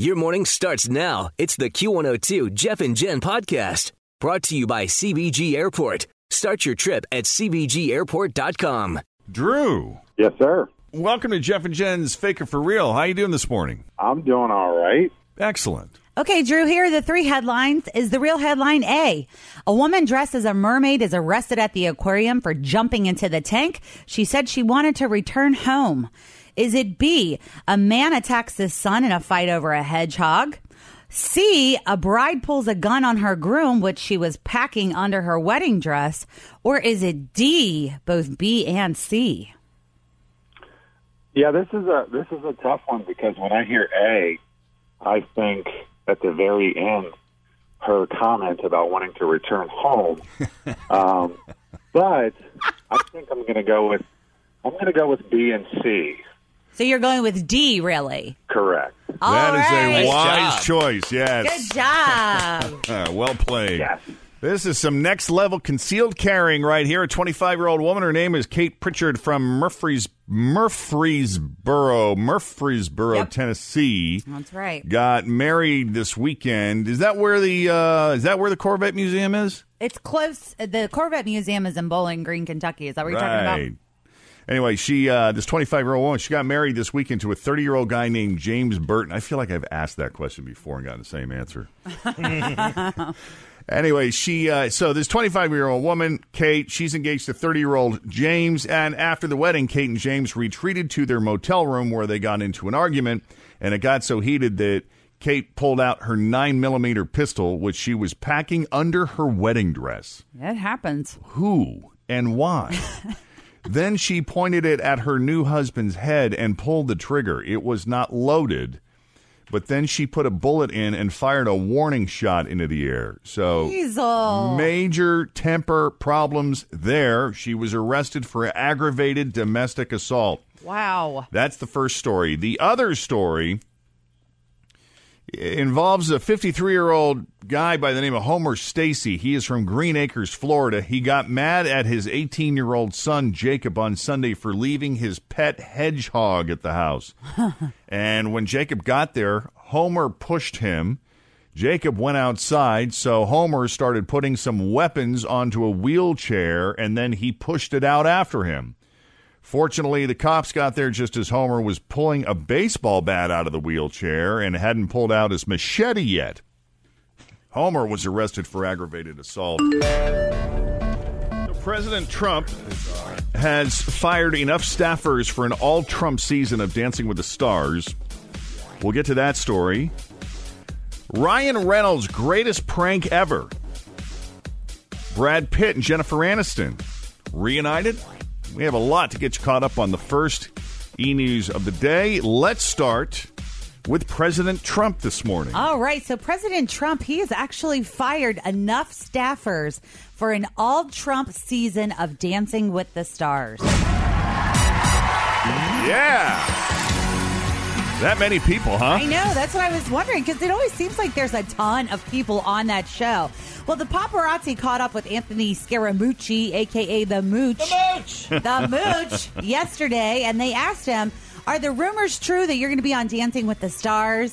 Your morning starts now. It's the Q102 Jeff and Jen podcast brought to you by CVG Airport. Start your trip at CVGAirport.com. Drew, Yes, sir. welcome to Jeff and Jen's Faker for Real. How are you doing this morning? I'm doing all right. Excellent. Okay, Drew, here are the three headlines. Is the real headline A? A woman dressed as a mermaid is arrested at the aquarium for jumping into the tank. She said she wanted to return home. Is it B? A man attacks his son in a fight over a hedgehog. C, a bride pulls a gun on her groom, which she was packing under her wedding dress. Or is it D, both B and C? Yeah, this is a this is a tough one because when I hear A, I think at the very end her comment about wanting to return home. um, but I think I'm going to go with I'm going to go with B and C. So you're going with D, really? Correct. All that is right. a wise job. choice. Yes. Good job. Uh, well played. Yes. This is some next level concealed carrying right here. A 25 year old woman. Her name is Kate Pritchard from Murfrees, Murfreesboro, Murfreesboro, Yep. Tennessee. That's right. Got married this weekend. Is that where the uh, is that where the Corvette Museum is? It's close. The Corvette Museum is in Bowling Green, Kentucky. Is that what you're talking about? Anyway, she uh, this 25 year old woman, she got married this weekend to a 30 year old guy named James Burton. I feel like I've asked that question before and gotten the same answer. anyway, she uh, so this 25 year old woman, Kate, she's engaged to 30 year old James, and after the wedding, Kate and James retreated to their motel room where they got into an argument, and it got so heated that. Kate pulled out her nine millimeter pistol, which she was packing under her wedding dress It happens. who and why. then she pointed it at her new husband's head and pulled the trigger. It was not loaded, but then she put a bullet in and fired a warning shot into the air. So Diesel. major temper problems there. She was arrested for aggravated domestic assault. Wow. That's the first story. The other story involves a 53 year old guy by the name of Homer Stacy. He is from Green Acres, Florida. He got mad at his 18 year old son, Jacob, on Sunday for leaving his pet hedgehog at the house. and when Jacob got there, Homer pushed him. Jacob went outside, so Homer started putting some weapons onto a wheelchair and then he pushed it out after him. Fortunately, the cops got there just as Homer was pulling a baseball bat out of the wheelchair and hadn't pulled out his machete yet. Homer was arrested for aggravated assault. President Trump has fired enough staffers for an all Trump season of Dancing with the Stars. We'll get to that story. Ryan Reynolds' greatest prank ever. Brad Pitt and Jennifer Aniston reunited. We have a lot to get you caught up on the first e news of the day. Let's start with President Trump this morning. All right. So President Trump, he has actually fired enough staffers for an all Trump season of Dancing with the Stars. Yeah. That many people, huh? I know. That's what I was wondering because it always seems like there's a ton of people on that show. Well, the paparazzi caught up with Anthony Scaramucci, aka the Mooch, the Mooch, the Mooch, yesterday, and they asked him, "Are the rumors true that you're going to be on Dancing with the Stars?"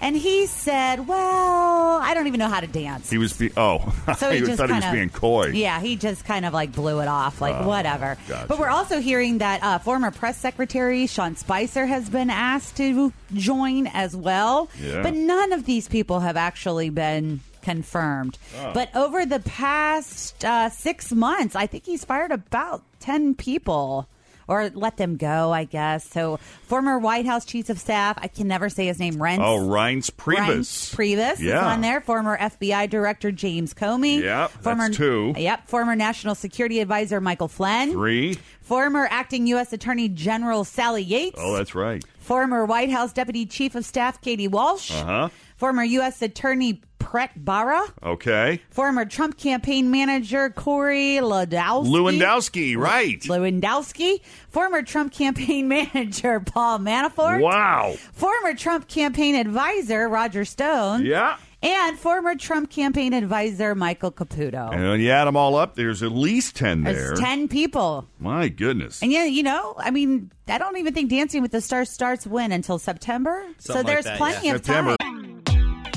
And he said, "Well, I don't even know how to dance." He was be- oh, So he I just thought he was kinda- being coy. Yeah, he just kind of like blew it off, like whatever. Oh, gotcha. But we're also hearing that uh, former press secretary Sean Spicer has been asked to join as well. Yeah. But none of these people have actually been confirmed. Oh. But over the past uh, six months, I think he's fired about 10 people. Or let them go, I guess. So, former White House Chief of Staff, I can never say his name, Reince. Oh, Reince Priebus. Reince Priebus is Yeah. on there. Former FBI Director James Comey. Yep, former, that's two. Yep. Former National Security Advisor Michael Flynn. Three. Former Acting U.S. Attorney General Sally Yates. Oh, that's right. Former White House Deputy Chief of Staff Katie Walsh. Uh-huh. Former U.S. Attorney Preet Bharara. Okay. Former Trump campaign manager Corey Lewandowski. Lewandowski, right. Lewandowski. Former Trump campaign manager Paul Manafort. Wow. Former Trump campaign advisor Roger Stone. Yeah. And former Trump campaign advisor Michael Caputo. And when you add them all up, there's at least 10 there. There's 10 people. My goodness. And yeah, you know, I mean, I don't even think Dancing with the Stars starts when until September. so Something like there's that, plenty yeah. of September. time.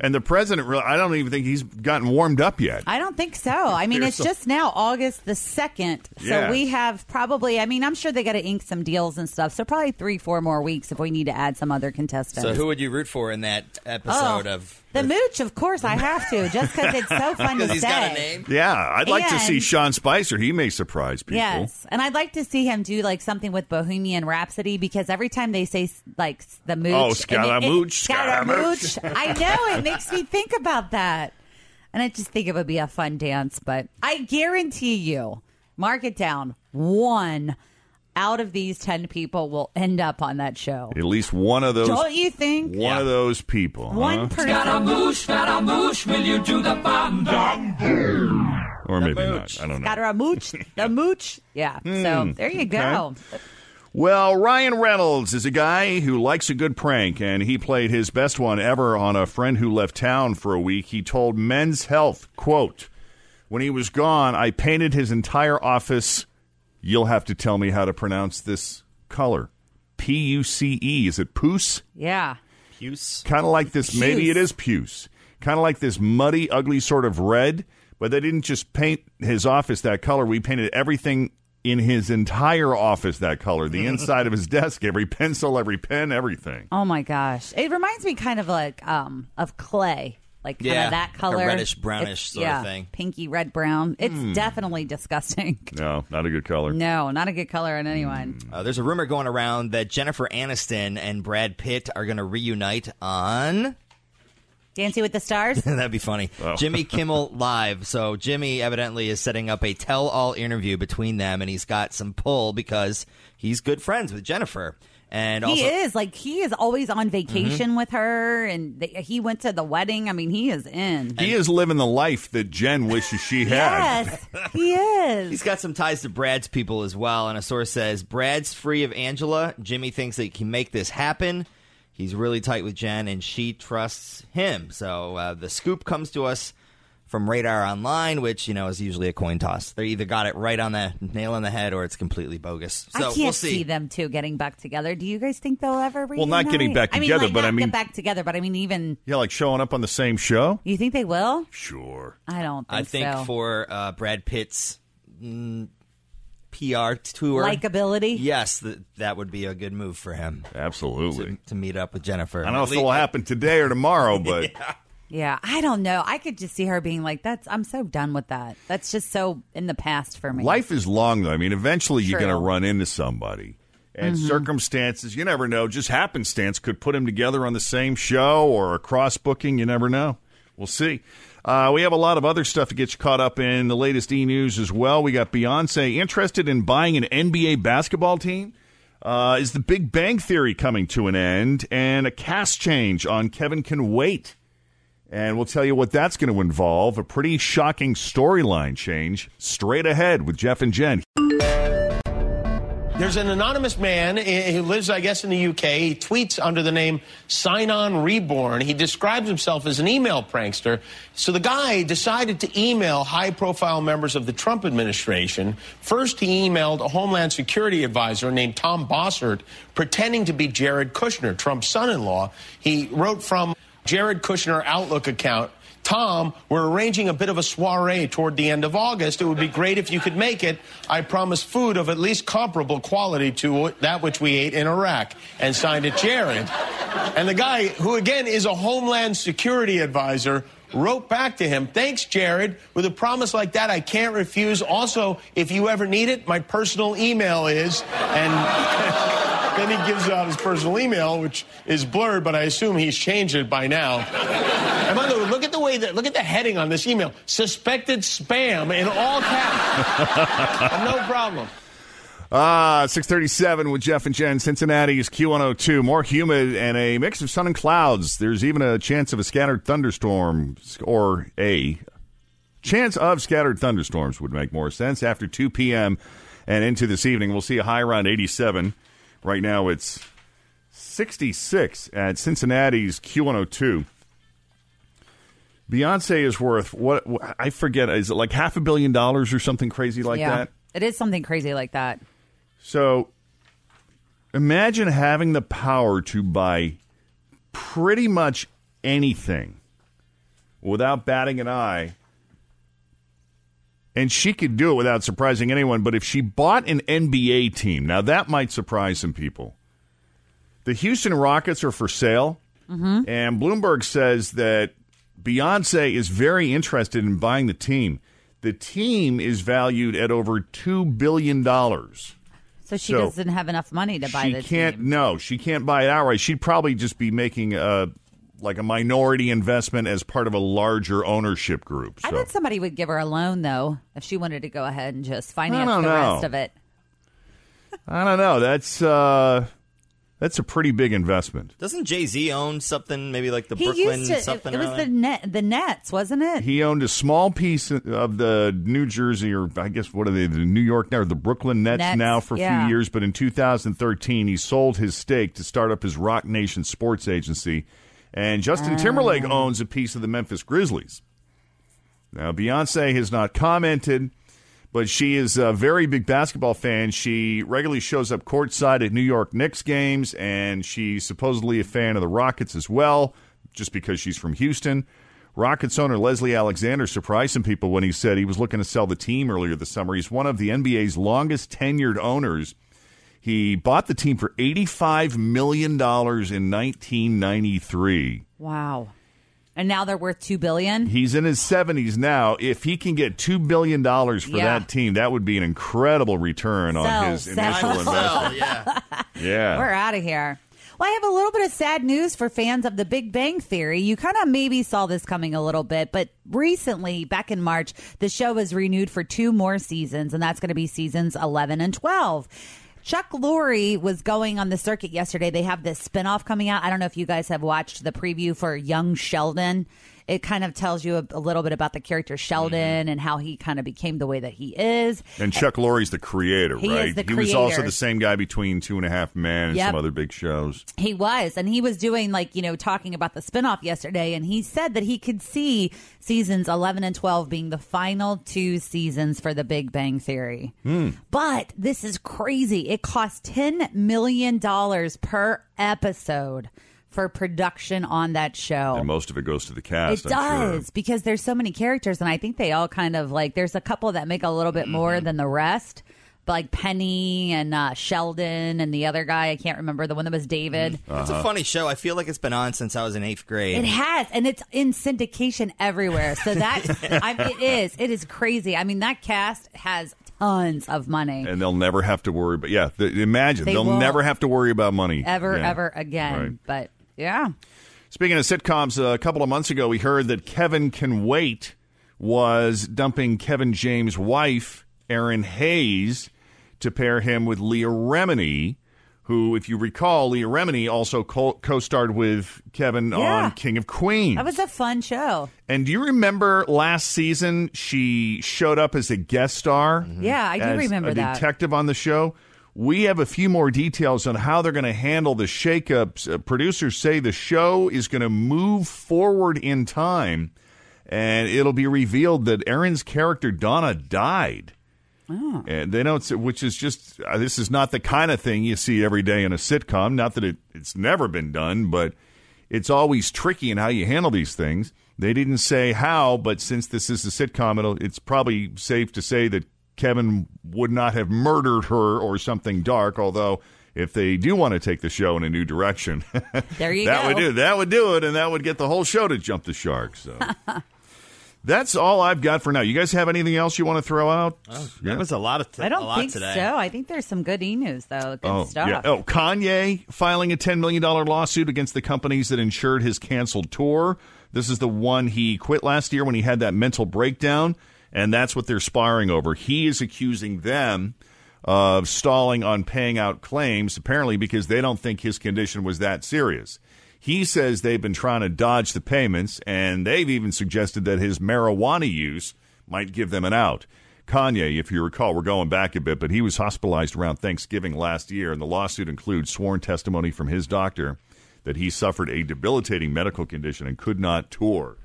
And the president, really, I don't even think he's gotten warmed up yet. I don't think so. I mean, it's just now August the 2nd. So Yeah. we have probably, I mean, I'm sure they got to ink some deals and stuff. So probably three, four more weeks if we need to add some other contestants. So who would you root for in that Oh, episode of the mooch, of course, I have to, just because it's so fun to he's say. got a name. Yeah, I'd like to see Sean Spicer. He may surprise people. Yes, and I'd like to see him do like something with Bohemian Rhapsody because every time they say like the mooch, Oh, and it- Scaramouche, it- Scaramouche. Scaramouche, I know it makes me think about that, and I just think it would be a fun dance. But I guarantee you, mark it down, one out of these ten people will end up on that show. At least one of those. Don't you think? One of those people. One huh? person. Or maybe mooch. not. I don't know. Got her a mooch, the mooch. Yeah. So hmm. there you go. Well, Ryan Reynolds is a guy who likes a good prank, and he played his best one ever on a friend who left town for a week. He told Men's Health, quote, When he was gone, I painted his entire office. You'll have to tell me how to pronounce this color. P U C E. Is it puce? Yeah. Puce. Kind of like this. Maybe it is puce. Kind of like this muddy, ugly sort of red. But they didn't just paint his office that color. We painted everything in his entire office that color. The inside of his desk, every pencil, every pen, everything. Oh my gosh, it reminds me kind of like um of clay, like kind Yeah, of that like a color, reddish, brownish It's- sort of yeah, thing. pinky red brown. It's definitely disgusting. No, not a good color. No, not a good color on anyone. Uh, there's a rumor going around that Jennifer Aniston and Brad Pitt are going to reunite on. Dancing with the Stars. That'd be funny. Jimmy Kimmel Live. So Jimmy evidently is setting up a tell-all interview between them, and he's got some pull because he's good friends with Jennifer. And he is like he is always on vacation mm-hmm. with her, and they, he went to the wedding. I mean, he is in. He is living the life that Jen wishes she had. Yes, he is. He's got some ties to Brad's people as well, and a source says Brad's free of Angela. Jimmy thinks that he can make this happen. He's really tight with Jen, and she trusts him. So uh, the scoop comes to us from Radar Online, which you know is usually a coin toss. They either got it right on the nail on the head, or it's completely bogus. So I can't we'll see. see them two getting back together. Do you guys think they'll ever? Well, not getting reunite? back I mean, together, like, but not I mean- get back together. But I mean, even Yeah, like showing up on the same show? you think they will? Sure. I don't. Think I think so. for uh, Brad Pitt's mm, PR tour, likability. yes, th- that would be a good move for him Absolutely. to, to meet up with Jennifer. I don't know if it will happen today or tomorrow, but Yeah, I don't know. I could just see her being like, "That's I'm so done with that. That's just so in the past for me." life is long, though. I mean, eventually you're going to run into somebody. And mm-hmm. circumstances, you never know. Just happenstance could put them together on the same show or a cross booking. You never know. We'll see. Uh, we have a lot of other stuff to get you caught up in the latest e news as well. We got Beyonce interested in buying an NBA basketball team. Uh, is the Big Bang Theory coming to an end? And a cast change on Kevin Can Wait. And we'll tell you what that's going to involve. A pretty shocking storyline change straight ahead with Jeff and Jen. There's an anonymous man eh, who lives, I guess, in the UK. He tweets under the name Sign On Reborn. He describes himself as an email prankster. So the guy decided to email high profile members of the Trump administration. First, he emailed a Homeland Security advisor named Tom Bossert, pretending to be Jared Kushner, Trump's son in law. He wrote from Jared Kushner Outlook account. Tom, we're arranging a bit of a soiree toward the end of August. It would be great if you could make it. I promise food of at least comparable quality to that which we ate in Iraq. And signed it Jared. And the guy, who again is a Homeland Security advisor, wrote back to him, Thanks, Jared. With a promise like that, I can't refuse. Also, if you ever need it, my personal email is. And. Then he gives out his personal email, which is blurred, but I assume he's changed it by now. And by the way, look at the way that look at the heading on this email: suspected spam in all caps. no problem. Ah, 637 with Jeff and Jen. Cincinnati's Q102. More humid and a mix of sun and clouds. There's even a chance of a scattered thunderstorm or a chance of scattered thunderstorms would make more sense after 2 p.m. and into this evening. We'll see a high around 87. Right now it's 66 at Cincinnati's Q102. Beyonce is worth what I forget is it like half a billion dollars or something crazy like yeah, that? it is something crazy like that. So imagine having the power to buy pretty much anything without batting an eye. And she could do it without surprising anyone. But if she bought an NBA team, now that might surprise some people. The Houston Rockets are for sale. Mm-hmm. And Bloomberg says that Beyonce is very interested in buying the team. The team is valued at over $2 billion. So she So, doesn't have enough money to buy she the can't team. no she can't buy it outright she'd probably just be making a like a minority investment as part of a larger ownership group I bet somebody would give her a loan though if she wanted to go ahead and just finance the know. rest of it. i don't know that's uh that's a pretty big investment Doesn't Jay Z own something? Maybe like the He Brooklyn used to. It, something. it or was the net, the Nets, wasn't it? he owned a small piece of the New Jersey, or I guess what are they, the New York now, or the Brooklyn Nets, Nets, now for a yeah. few years. But in 2013, he sold his stake to start up his Roc Nation sports agency. And Justin Timberlake Oh. owns a piece of the Memphis Grizzlies. Now, Beyonce has not commented, but she is a very big basketball fan. She regularly shows up courtside at New York Knicks games, and she's supposedly a fan of the Rockets as well, just because she's from Houston. Rockets owner Leslie Alexander surprised some people when he said he was looking to sell the team earlier this summer. He's one of the NBA's longest tenured owners. He bought the team for $85 million in 1993. Wow. And now they're worth 2 billion? He's in his 70s now. If he can get $2 billion for Yeah. that team, that would be an incredible return on his sell. initial investment. yeah. Yeah. We're out of here. Well, I have a little bit of sad news for fans of The Big Bang Theory. You kind of maybe saw this coming a little bit, but recently, back in March, the show was renewed for two more seasons, and that's going to be seasons 11 and 12. Chuck Lorre was going on the circuit yesterday. They have this spinoff coming out. I don't know if you guys have watched the preview for Young Sheldon. It kind of tells you a, a little bit about the character Sheldon mm-hmm. and how he kind of became the way that he is. And Chuck Lorre's the creator, He right? the he was also the same guy between Two and a Half Men and Yep. some other big shows. He was, and he was doing like, you know, talking about the spinoff yesterday, and he said that he could see seasons 11 and 12 being the final two seasons for the Big Bang Theory. Hmm. But this is crazy. It costs $10 million per episode for production on that show. And most of it goes to the cast. It I'm sure. does because there's so many characters, and I think they all kind of like. There's a couple that make a little bit more Mm-hmm. than the rest, but like Penny and uh, Sheldon and the other guy. I can't remember the one that was David. Mm-hmm. It's Uh-huh. a funny show. I feel like it's been on since I was in eighth grade. It has, and it's in syndication everywhere. So that I, it is, it is crazy. I mean, that cast has tons of money. and they'll never have to worry. But yeah, th- imagine They they will never have to worry about money ever, Yeah. ever again. Right. But yeah. Speaking of sitcoms, a couple of months ago, we heard that Kevin Can Wait was dumping Kevin James' wife, Erin Hayes, to pair him with Leah Remini, who, if you recall, Leah Remini also co- starred with Kevin Yeah. on King of Queens. That was a fun show. and do you remember last season she showed up as a guest star? Mm-hmm. Yeah, I do as remember a that. detective on the show. We have a few more details on how they're going to handle the shakeups. Uh, producers say the show is going to move forward in time, and it'll be revealed that Erin's character Donna died. Oh. And they don't, which is just uh, this is not the kind of thing you see every day in a sitcom. Not that it, it's never been done, but it's always tricky in how you handle these things. They didn't say how, but since this is a sitcom, it'll, it's probably safe to say that Kevin would not have murdered her or something dark. Although, if they do want to take the show in a new direction, There you that go. would do that would do it, and that would get the whole show to jump the shark. So. That's all I've got for now. You guys have anything else you want to throw out? Oh, that was a lot of. T- I a don't lot think today. so. I think there's some good e news though. Good Oh, stuff. yeah. Oh, Kanye filing a $10 million lawsuit against the companies that insured his canceled tour. This is the one he quit last year when he had that mental breakdown, and that's what they're sparring over. He is accusing them of stalling on paying out claims, apparently because they don't think his condition was that serious. He says they've been trying to dodge the payments, and they've even suggested that his marijuana use might give them an out. Kanye, if you recall, we're going back a bit, but he was hospitalized around Thanksgiving last year, and the lawsuit includes sworn testimony from his doctor that he suffered a debilitating medical condition and could not tour.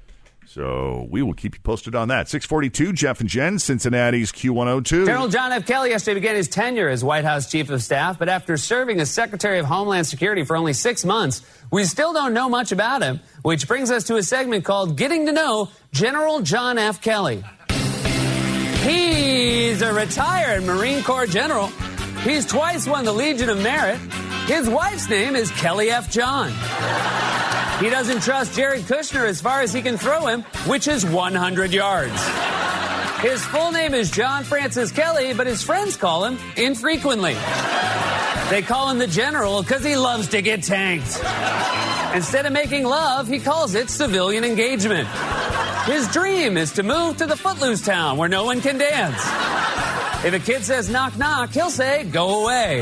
So we will keep you posted on that. 642, Jeff and Jen, Cincinnati's Q102. General John F. Kelly yesterday began his tenure as White House Chief of Staff, but after serving as Secretary of Homeland Security for only six months, we still don't know much about him, which brings us to a segment called Getting to Know General John F. Kelly. He's a retired Marine Corps general. He's twice won the Legion of Merit. His wife's name is Kelly F. John. He doesn't trust Jared Kushner as far as he can throw him, which is 100 yards. His full name is John Francis Kelly, but his friends call him infrequently. They call him the General because he loves to get tanked. Instead of making love, he calls it civilian engagement. His dream is to move to the footloose town where no one can dance. If a kid says knock knock, he'll say go away.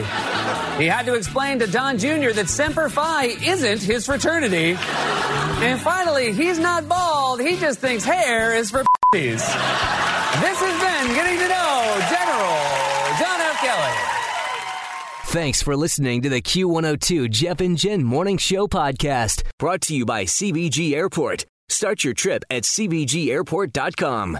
He had to explain to Don Jr. that Semper Fi isn't his fraternity. And finally, he's not bald, he just thinks hair is for p***ies. This has been Getting to Know General John F. Kelly. Thanks for listening to the Q102 Jeff and Jen Morning Show podcast, brought to you by CVG Airport. Start your trip at CVGAirport.com.